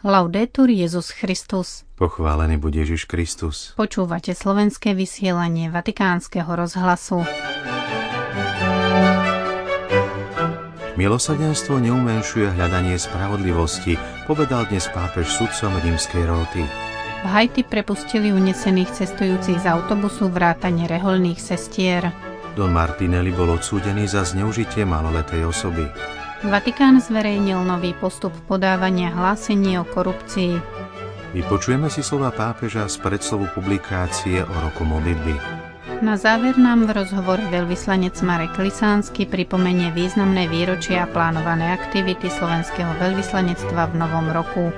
Laudetur Jezus Christus. Pochválený bude Ježiš Kristus. Počúvate slovenské vysielanie Vatikánskeho rozhlasu. Milosrdenstvo neumenšuje hľadanie spravodlivosti, povedal dnes pápež sudcom rímskej róty. V Haiti prepustili unesených cestujúcich z autobusu vrátane reholných sestier. Don Martinelli bol odsúdený za zneužitie maloletej osoby. Vatikán zverejnil nový postup podávania hlásení o korupcii. Vypočujeme si slova pápeža z predslovu publikácie o roku modlitby. Na záver nám v rozhovore veľvyslanec Marek Lisánsky pripomenie významné výročia a plánované aktivity slovenského veľvyslanectva v novom roku.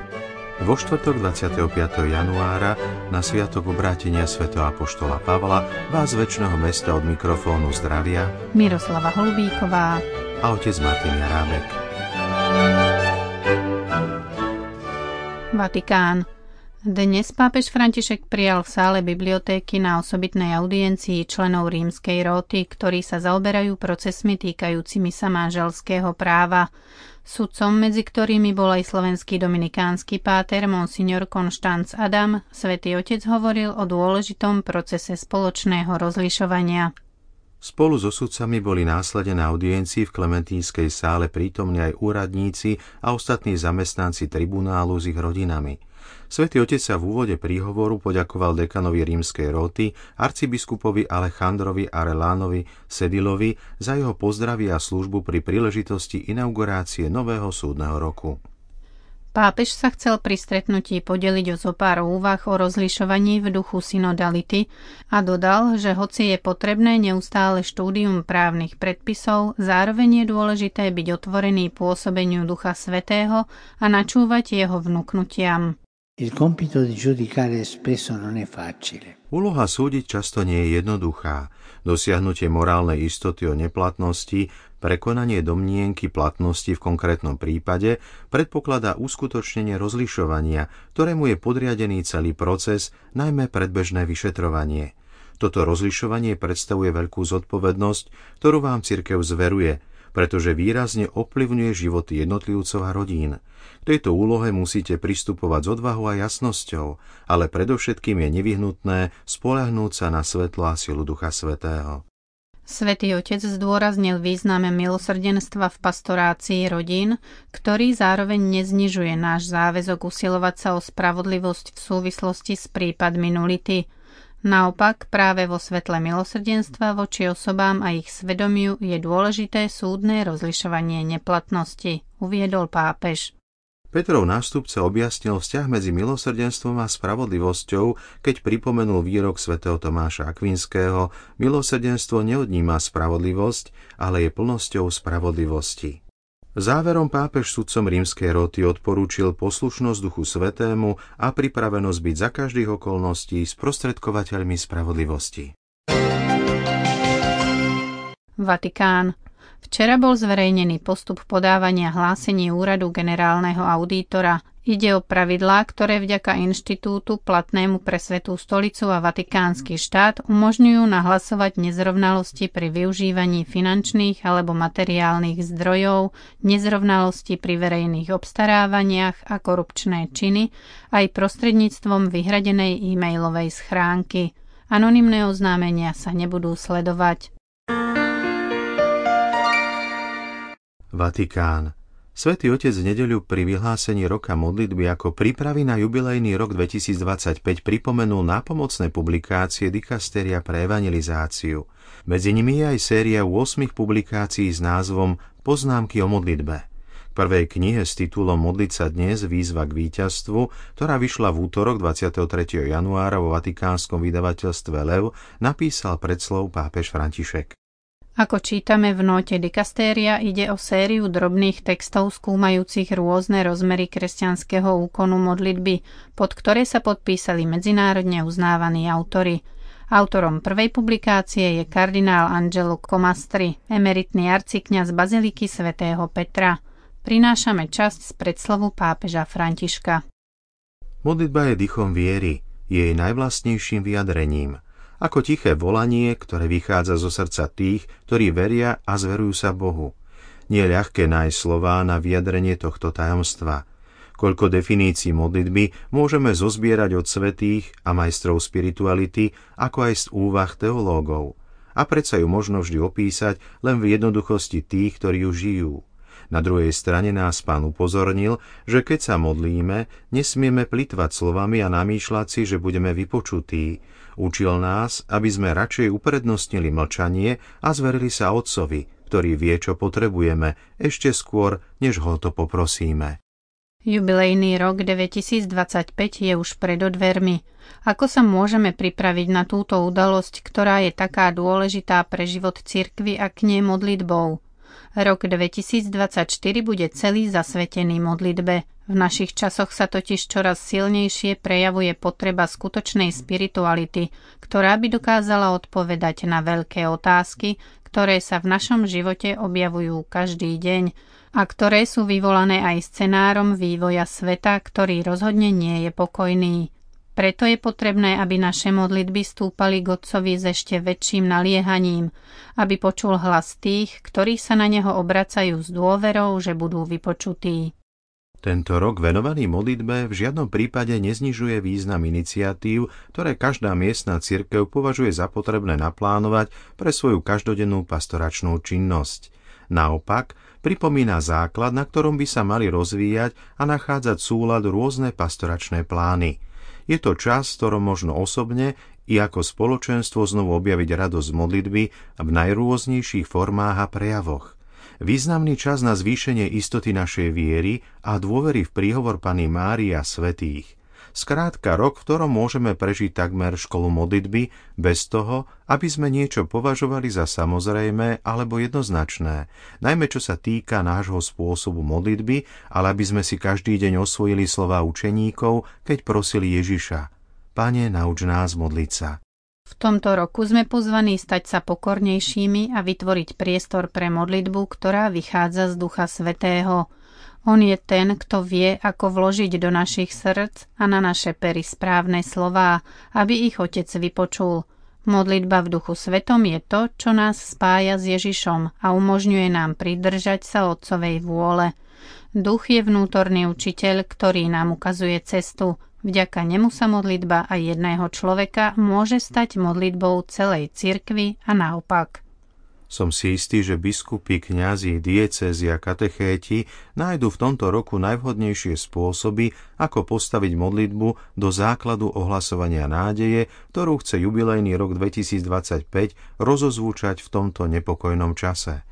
Vo štvrtok 25. januára na Sviatok obrátenia sv. Apoštola Pavla vás väčšného mesta od mikrofónu zdravia Miroslava Holubíková a otec Martin Jarábek. Vatikán. Dnes pápež František prijal v sále bibliotéky na osobitnej audiencii členov rímskej róty, ktorí sa zaoberajú procesmi týkajúcimi sa manželského práva. Sudcom, medzi ktorými bol aj slovenský dominikánsky páter Monsignor Konštanc Adam, svätý Otec hovoril o dôležitom procese spoločného rozlišovania. Spolu so sudcami boli následne na audiencii v Klementínskej sále prítomní aj úradníci a ostatní zamestnanci tribunálu s ich rodinami. Svetý otec sa v úvode príhovoru poďakoval dekanovi rímskej róty, arcibiskupovi Alejandrovi Arelánovi Sedilovi za jeho pozdravy a službu pri príležitosti inaugurácie nového súdneho roku. Pápež sa chcel pri stretnutí podeliť o zo pár úvah o rozlišovaní v duchu synodality a dodal, že hoci je potrebné neustále štúdium právnych predpisov, zároveň je dôležité byť otvorený pôsobeniu Ducha Svetého a načúvať jeho vnúknutiam. Úloha súdiť často nie je jednoduchá. Dosiahnutie morálnej istoty o neplatnosti, prekonanie domnienky platnosti v konkrétnom prípade predpokladá uskutočnenie rozlišovania, ktorému je podriadený celý proces, najmä predbežné vyšetrovanie. Toto rozlišovanie predstavuje veľkú zodpovednosť, ktorú vám cirkev zveruje, pretože výrazne ovplyvňuje životy jednotlivcov a rodín. K tejto úlohe musíte pristupovať s odvahou a jasnosťou, ale predovšetkým je nevyhnutné spoľahnúť sa na svetlo a silu Ducha Svetého. Svetý Otec zdôraznil význame milosrdenstva v pastorácii rodín, ktorý zároveň neznižuje náš záväzok usilovať sa o spravodlivosť v súvislosti s prípadmi nulity. Naopak, práve vo svetle milosrdenstva voči osobám a ich svedomiu je dôležité súdne rozlišovanie neplatnosti, uviedol pápež. Petrov nástupca objasnil vzťah medzi milosrdenstvom a spravodlivosťou, keď pripomenul výrok svätého Tomáša Akvinského Milosrdenstvo neodníma spravodlivosť, ale je plnosťou spravodlivosti. Záverom pápež sudcom rímskej roty odporúčil poslušnosť Duchu Svetému a pripravenosť byť za každých okolností sprostredkovateľmi spravodlivosti. Vatikán. Včera bol zverejnený postup podávania hlásení úradu generálneho audítora. Ide o pravidlá, ktoré vďaka inštitútu platnému pre Svetú stolicu a Vatikánsky štát umožňujú nahlasovať nezrovnalosti pri využívaní finančných alebo materiálnych zdrojov, nezrovnalosti pri verejných obstarávaniach a korupčné činy aj prostredníctvom vyhradenej e-mailovej schránky. Anonymné oznámenia sa nebudú sledovať. Vatikán. Svetý Otec v nedeľu pri vyhlásení roka modlitby ako prípravy na jubilejný rok 2025 pripomenul nápomocné publikácie Dikasteria pre evangelizáciu. Medzi nimi je aj séria 8 publikácií s názvom Poznámky o modlitbe. K prvej knihe s titulom Modliť sa dnes výzva k víťazstvu, ktorá vyšla v útorok 23. januára vo vatikánskom vydavateľstve Lev, napísal predslov pápež František. Ako čítame v note Dikastéria, ide o sériu drobných textov skúmajúcich rôzne rozmery kresťanského úkonu modlitby, pod ktoré sa podpísali medzinárodne uznávaní autory. Autorom prvej publikácie je kardinál Angelo Comastri, emeritný arcikňaz Baziliky svätého Petra. Prinášame časť z predslovu pápeža Františka. Modlitba je dychom viery, jej najvlastnejším vyjadrením – ako tiché volanie, ktoré vychádza zo srdca tých, ktorí veria a zverujú sa Bohu. Nie je ľahké nájsť slová na vyjadrenie tohto tajomstva. koľko definícií modlitby môžeme zozbierať od svetých a majstrov spirituality, ako aj z úvah teológov. A predsa ju možno vždy opísať len v jednoduchosti tých, ktorí ju žijú. Na druhej strane nás pán upozornil, že keď sa modlíme, nesmieme plitvať slovami a namýšľať si, že budeme vypočutí. Učil nás, aby sme radšej uprednostnili mlčanie a zverili sa Otcovi, ktorý vie, čo potrebujeme, ešte skôr, než ho to poprosíme. Jubilejný rok 2025 je už pred odvermi. Ako sa môžeme pripraviť na túto udalosť, ktorá je taká dôležitá pre život cirkvy a k nej modlitbou? Rok 2024 bude celý zasvetený modlitbe. V našich časoch sa totiž čoraz silnejšie prejavuje potreba skutočnej spirituality, ktorá by dokázala odpovedať na veľké otázky, ktoré sa v našom živote objavujú každý deň a ktoré sú vyvolané aj scenárom vývoja sveta, ktorý rozhodne nie je pokojný. Preto je potrebné, aby naše modlitby stúpali k Otcovi s ešte väčším naliehaním, aby počul hlas tých, ktorí sa na neho obracajú s dôverou, že budú vypočutí. Tento rok venovaný modlitbe v žiadnom prípade neznižuje význam iniciatív, ktoré každá miestna cirkev považuje za potrebné naplánovať pre svoju každodennú pastoračnú činnosť. Naopak, pripomína základ, na ktorom by sa mali rozvíjať a nachádzať súlad rôzne pastoračné plány. Je to čas, ktorom možno osobne i ako spoločenstvo znovu objaviť radosť modlitby v najrôznejších formách a prejavoch. Významný čas na zvýšenie istoty našej viery a dôvery v príhovor Pany Mária svetých – Skrátka rok, v ktorom môžeme prežiť takmer školu modlitby bez toho, aby sme niečo považovali za samozrejme alebo jednoznačné, najmä čo sa týka nášho spôsobu modlitby, ale aby sme si každý deň osvojili slova učeníkov, keď prosili Ježiša. Pane, nauč nás modliť sa. V tomto roku sme pozvaní stať sa pokornejšími a vytvoriť priestor pre modlitbu, ktorá vychádza z Ducha Svetého – on je ten, kto vie, ako vložiť do našich srdc a na naše pery správne slová, aby ich Otec vypočul. Modlitba v duchu svetom je to, čo nás spája s Ježišom a umožňuje nám pridržať sa Otcovej vôle. Duch je vnútorný učiteľ, ktorý nám ukazuje cestu. Vďaka nemu sa modlitba aj jedného človeka môže stať modlitbou celej cirkvy a naopak. Som si istý, že biskupy, kňazi, diecézi a katechéti nájdu v tomto roku najvhodnejšie spôsoby, ako postaviť modlitbu do základu ohlasovania nádeje, ktorú chce jubilejný rok 2025 rozozvúčať v tomto nepokojnom čase.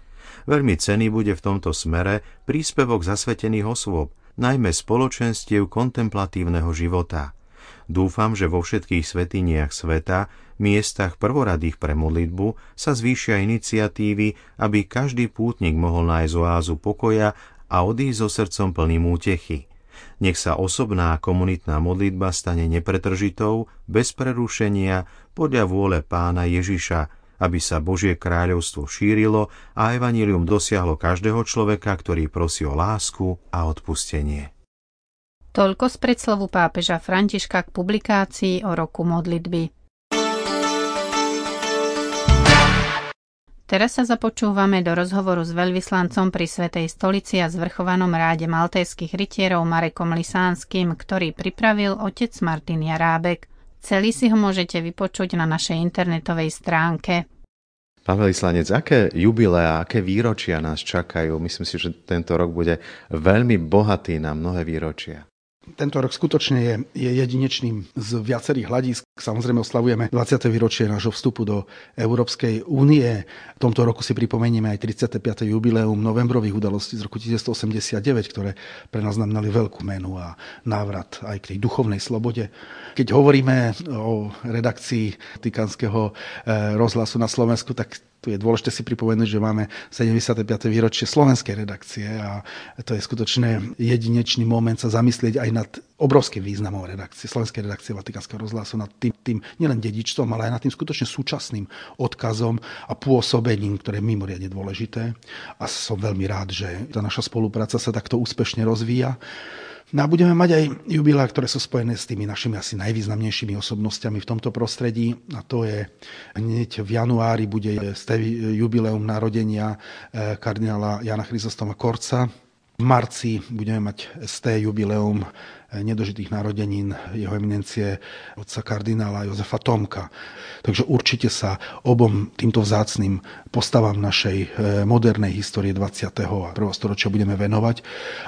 Veľmi cený bude v tomto smere príspevok zasvetených osôb, najmä spoločenstiev kontemplatívneho života – Dúfam, že vo všetkých svetiniach sveta, miestach prvoradých pre modlitbu, sa zvýšia iniciatívy, aby každý pútnik mohol nájsť oázu pokoja a odísť so srdcom plným útechy. Nech sa osobná komunitná modlitba stane nepretržitou, bez prerušenia, podľa vôle pána Ježiša, aby sa Božie kráľovstvo šírilo a evanílium dosiahlo každého človeka, ktorý prosí o lásku a odpustenie. Toľko z predslovu pápeža Františka k publikácii o roku modlitby. Teraz sa započúvame do rozhovoru s veľvyslancom pri Svetej stolici a zvrchovanom ráde maltéských rytierov Marekom Lisánskym, ktorý pripravil otec Martin Jarábek. Celý si ho môžete vypočuť na našej internetovej stránke. Pán veľvyslanec, aké jubileá, aké výročia nás čakajú? Myslím si, že tento rok bude veľmi bohatý na mnohé výročia. Tento rok skutočne je, je jedinečným z viacerých hľadisk. Samozrejme oslavujeme 20. výročie nášho vstupu do Európskej únie. V tomto roku si pripomenieme aj 35. jubileum novembrových udalostí z roku 1989, ktoré pre nás znamenali veľkú menu a návrat aj k tej duchovnej slobode. Keď hovoríme o redakcii Tikanského eh, rozhlasu na Slovensku, tak tu je dôležité si pripomenúť, že máme 75. výročie slovenskej redakcie a to je skutočne jedinečný moment sa zamyslieť aj nad obrovským významom redakcie, slovenskej redakcie Vatikánskeho rozhlasu, nad tým, tým nielen dedičstvom, ale aj nad tým skutočne súčasným odkazom a pôsobením, ktoré je mimoriadne dôležité. A som veľmi rád, že tá naša spolupráca sa takto úspešne rozvíja. No a budeme mať aj jubilá, ktoré sú spojené s tými našimi asi najvýznamnejšími osobnostiami v tomto prostredí. A to je hneď v januári bude jubileum narodenia eh, kardinála Jana Chryzostoma Korca, V marci budeme mať ST jubileum nedožitých narodenín jeho eminencie otca kardinála Jozefa Tomka. Takže určite sa obom týmto vzácným postavám našej e, modernej histórie 20. a 1. storočia budeme venovať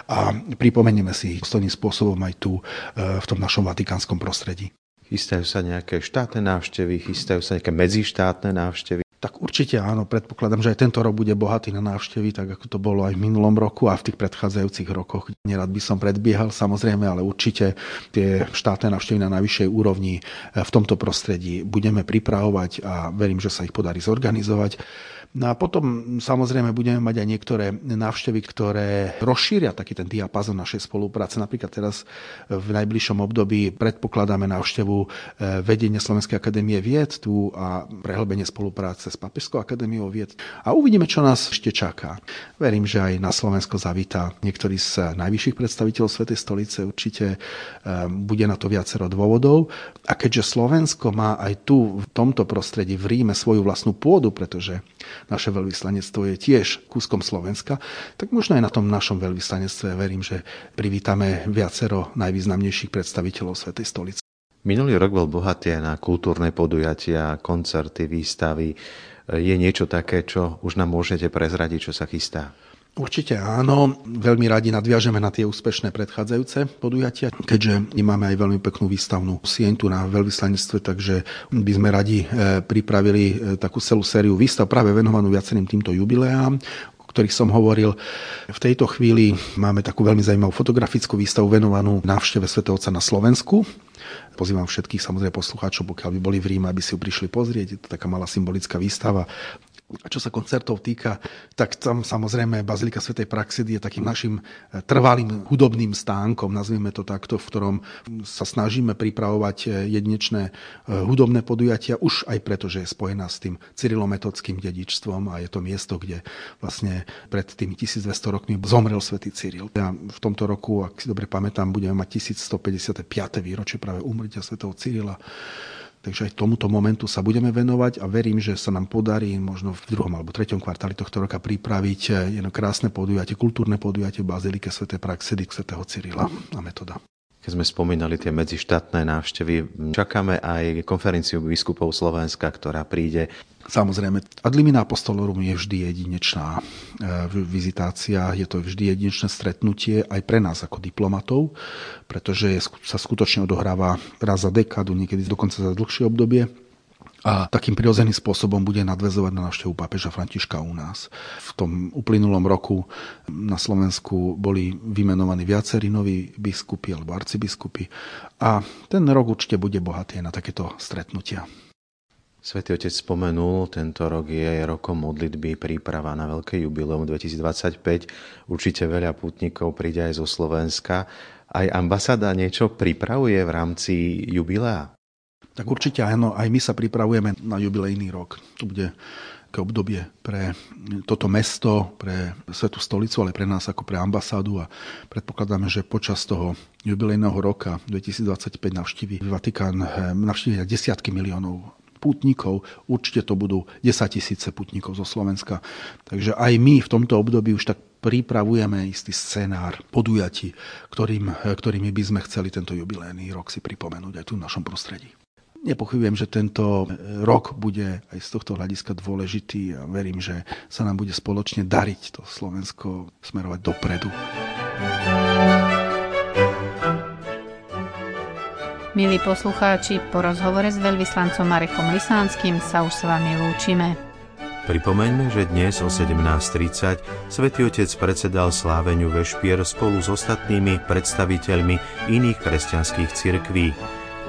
a pripomenieme si ich stojným spôsobom aj tu e, v tom našom vatikánskom prostredí. Chystajú sa nejaké štátne návštevy, chystajú sa nejaké medzištátne návštevy. Tak určite áno, predpokladám, že aj tento rok bude bohatý na návštevy, tak ako to bolo aj v minulom roku a v tých predchádzajúcich rokoch. Nerad by som predbiehal samozrejme, ale určite tie štátne návštevy na najvyššej úrovni v tomto prostredí budeme pripravovať a verím, že sa ich podarí zorganizovať. No a potom samozrejme budeme mať aj niektoré návštevy, ktoré rozšíria taký ten diapazon našej spolupráce. Napríklad teraz v najbližšom období predpokladáme návštevu e, vedenia Slovenskej akadémie vied tu a prehlbenie spolupráce s Papežskou akadémiou vied. A uvidíme, čo nás ešte čaká. Verím, že aj na Slovensko zavítá niektorý z najvyšších predstaviteľov Svetej stolice. Určite e, bude na to viacero dôvodov. A keďže Slovensko má aj tu v tomto prostredí v Ríme svoju vlastnú pôdu, pretože naše veľvyslanectvo je tiež kúskom Slovenska, tak možno aj na tom našom veľvyslanectve verím, že privítame viacero najvýznamnejších predstaviteľov Svetej stolice. Minulý rok bol bohatý na kultúrne podujatia, koncerty, výstavy. Je niečo také, čo už nám môžete prezradiť, čo sa chystá? Určite áno, veľmi radi nadviažeme na tie úspešné predchádzajúce podujatia, keďže máme aj veľmi peknú výstavnú sieň tu na veľvyslanectve, takže by sme radi e, pripravili e, takú celú sériu výstav práve venovanú viacerým týmto jubileám, ktorých som hovoril. V tejto chvíli máme takú veľmi zaujímavú fotografickú výstavu venovanú návšteve Svetovca na Slovensku. Pozývam všetkých samozrejme poslucháčov, pokiaľ by boli v Ríme, aby si ju prišli pozrieť. Je to taká malá symbolická výstava čo sa koncertov týka, tak tam samozrejme Bazilika Svetej Praxidy je takým našim e, trvalým hudobným stánkom, nazvime to takto, v ktorom sa snažíme pripravovať e, jedinečné e, hudobné podujatia, už aj preto, že je spojená s tým cyrilometodským dedičstvom a je to miesto, kde vlastne pred tými 1200 rokmi zomrel svätý Cyril. Ja v tomto roku, ak si dobre pamätám, budeme mať 1155. výročie práve umrtia svätého Cyrila. Takže aj tomuto momentu sa budeme venovať a verím, že sa nám podarí možno v druhom alebo treťom kvartáli tohto roka pripraviť jedno krásne podujatie, kultúrne podujatie v Bazilike Sv. Praxedy svätého Cyrila a metoda. Keď sme spomínali tie medzištátne návštevy, čakáme aj konferenciu biskupov Slovenska, ktorá príde. Samozrejme, ad limina apostolorum je vždy jedinečná e, vizitácia, je to vždy jedinečné stretnutie aj pre nás ako diplomatov, pretože sa skutočne odohráva raz za dekádu, niekedy dokonca za dlhšie obdobie a takým prirodzeným spôsobom bude nadvezovať na návštevu pápeža Františka u nás. V tom uplynulom roku na Slovensku boli vymenovaní viacerí noví biskupy alebo arcibiskupy a ten rok určite bude bohatý na takéto stretnutia. Svetý otec spomenul, tento rok je rokom modlitby, príprava na veľké jubileum 2025. Určite veľa putníkov príde aj zo Slovenska. Aj ambasáda niečo pripravuje v rámci jubilea? Tak určite áno, aj my sa pripravujeme na jubilejný rok. To bude také obdobie pre toto mesto, pre Svetú stolicu, ale pre nás ako pre ambasádu a predpokladáme, že počas toho jubilejného roka 2025 navštívi Vatikán eh, navštívi desiatky miliónov putníkov, určite to budú 10 tisíce putníkov zo Slovenska. Takže aj my v tomto období už tak pripravujeme istý scenár podujatí, ktorým, ktorými by sme chceli tento jubilejný rok si pripomenúť aj tu v našom prostredí. Nepochybujem, že tento rok bude aj z tohto hľadiska dôležitý a verím, že sa nám bude spoločne dariť to Slovensko smerovať dopredu. Milí poslucháči, po rozhovore s veľvyslancom Marekom Lisánskym sa už s vami lúčime. Pripomeňme, že dnes o 17.30 svätý Otec predsedal sláveniu Vešpier spolu s ostatnými predstaviteľmi iných kresťanských cirkví.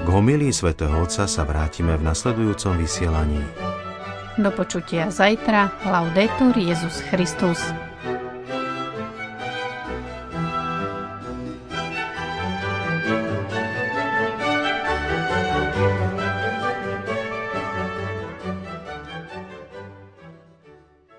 K homilii svätého Otca sa vrátime v nasledujúcom vysielaní. Do počutia zajtra. Laudetur Jezus Christus.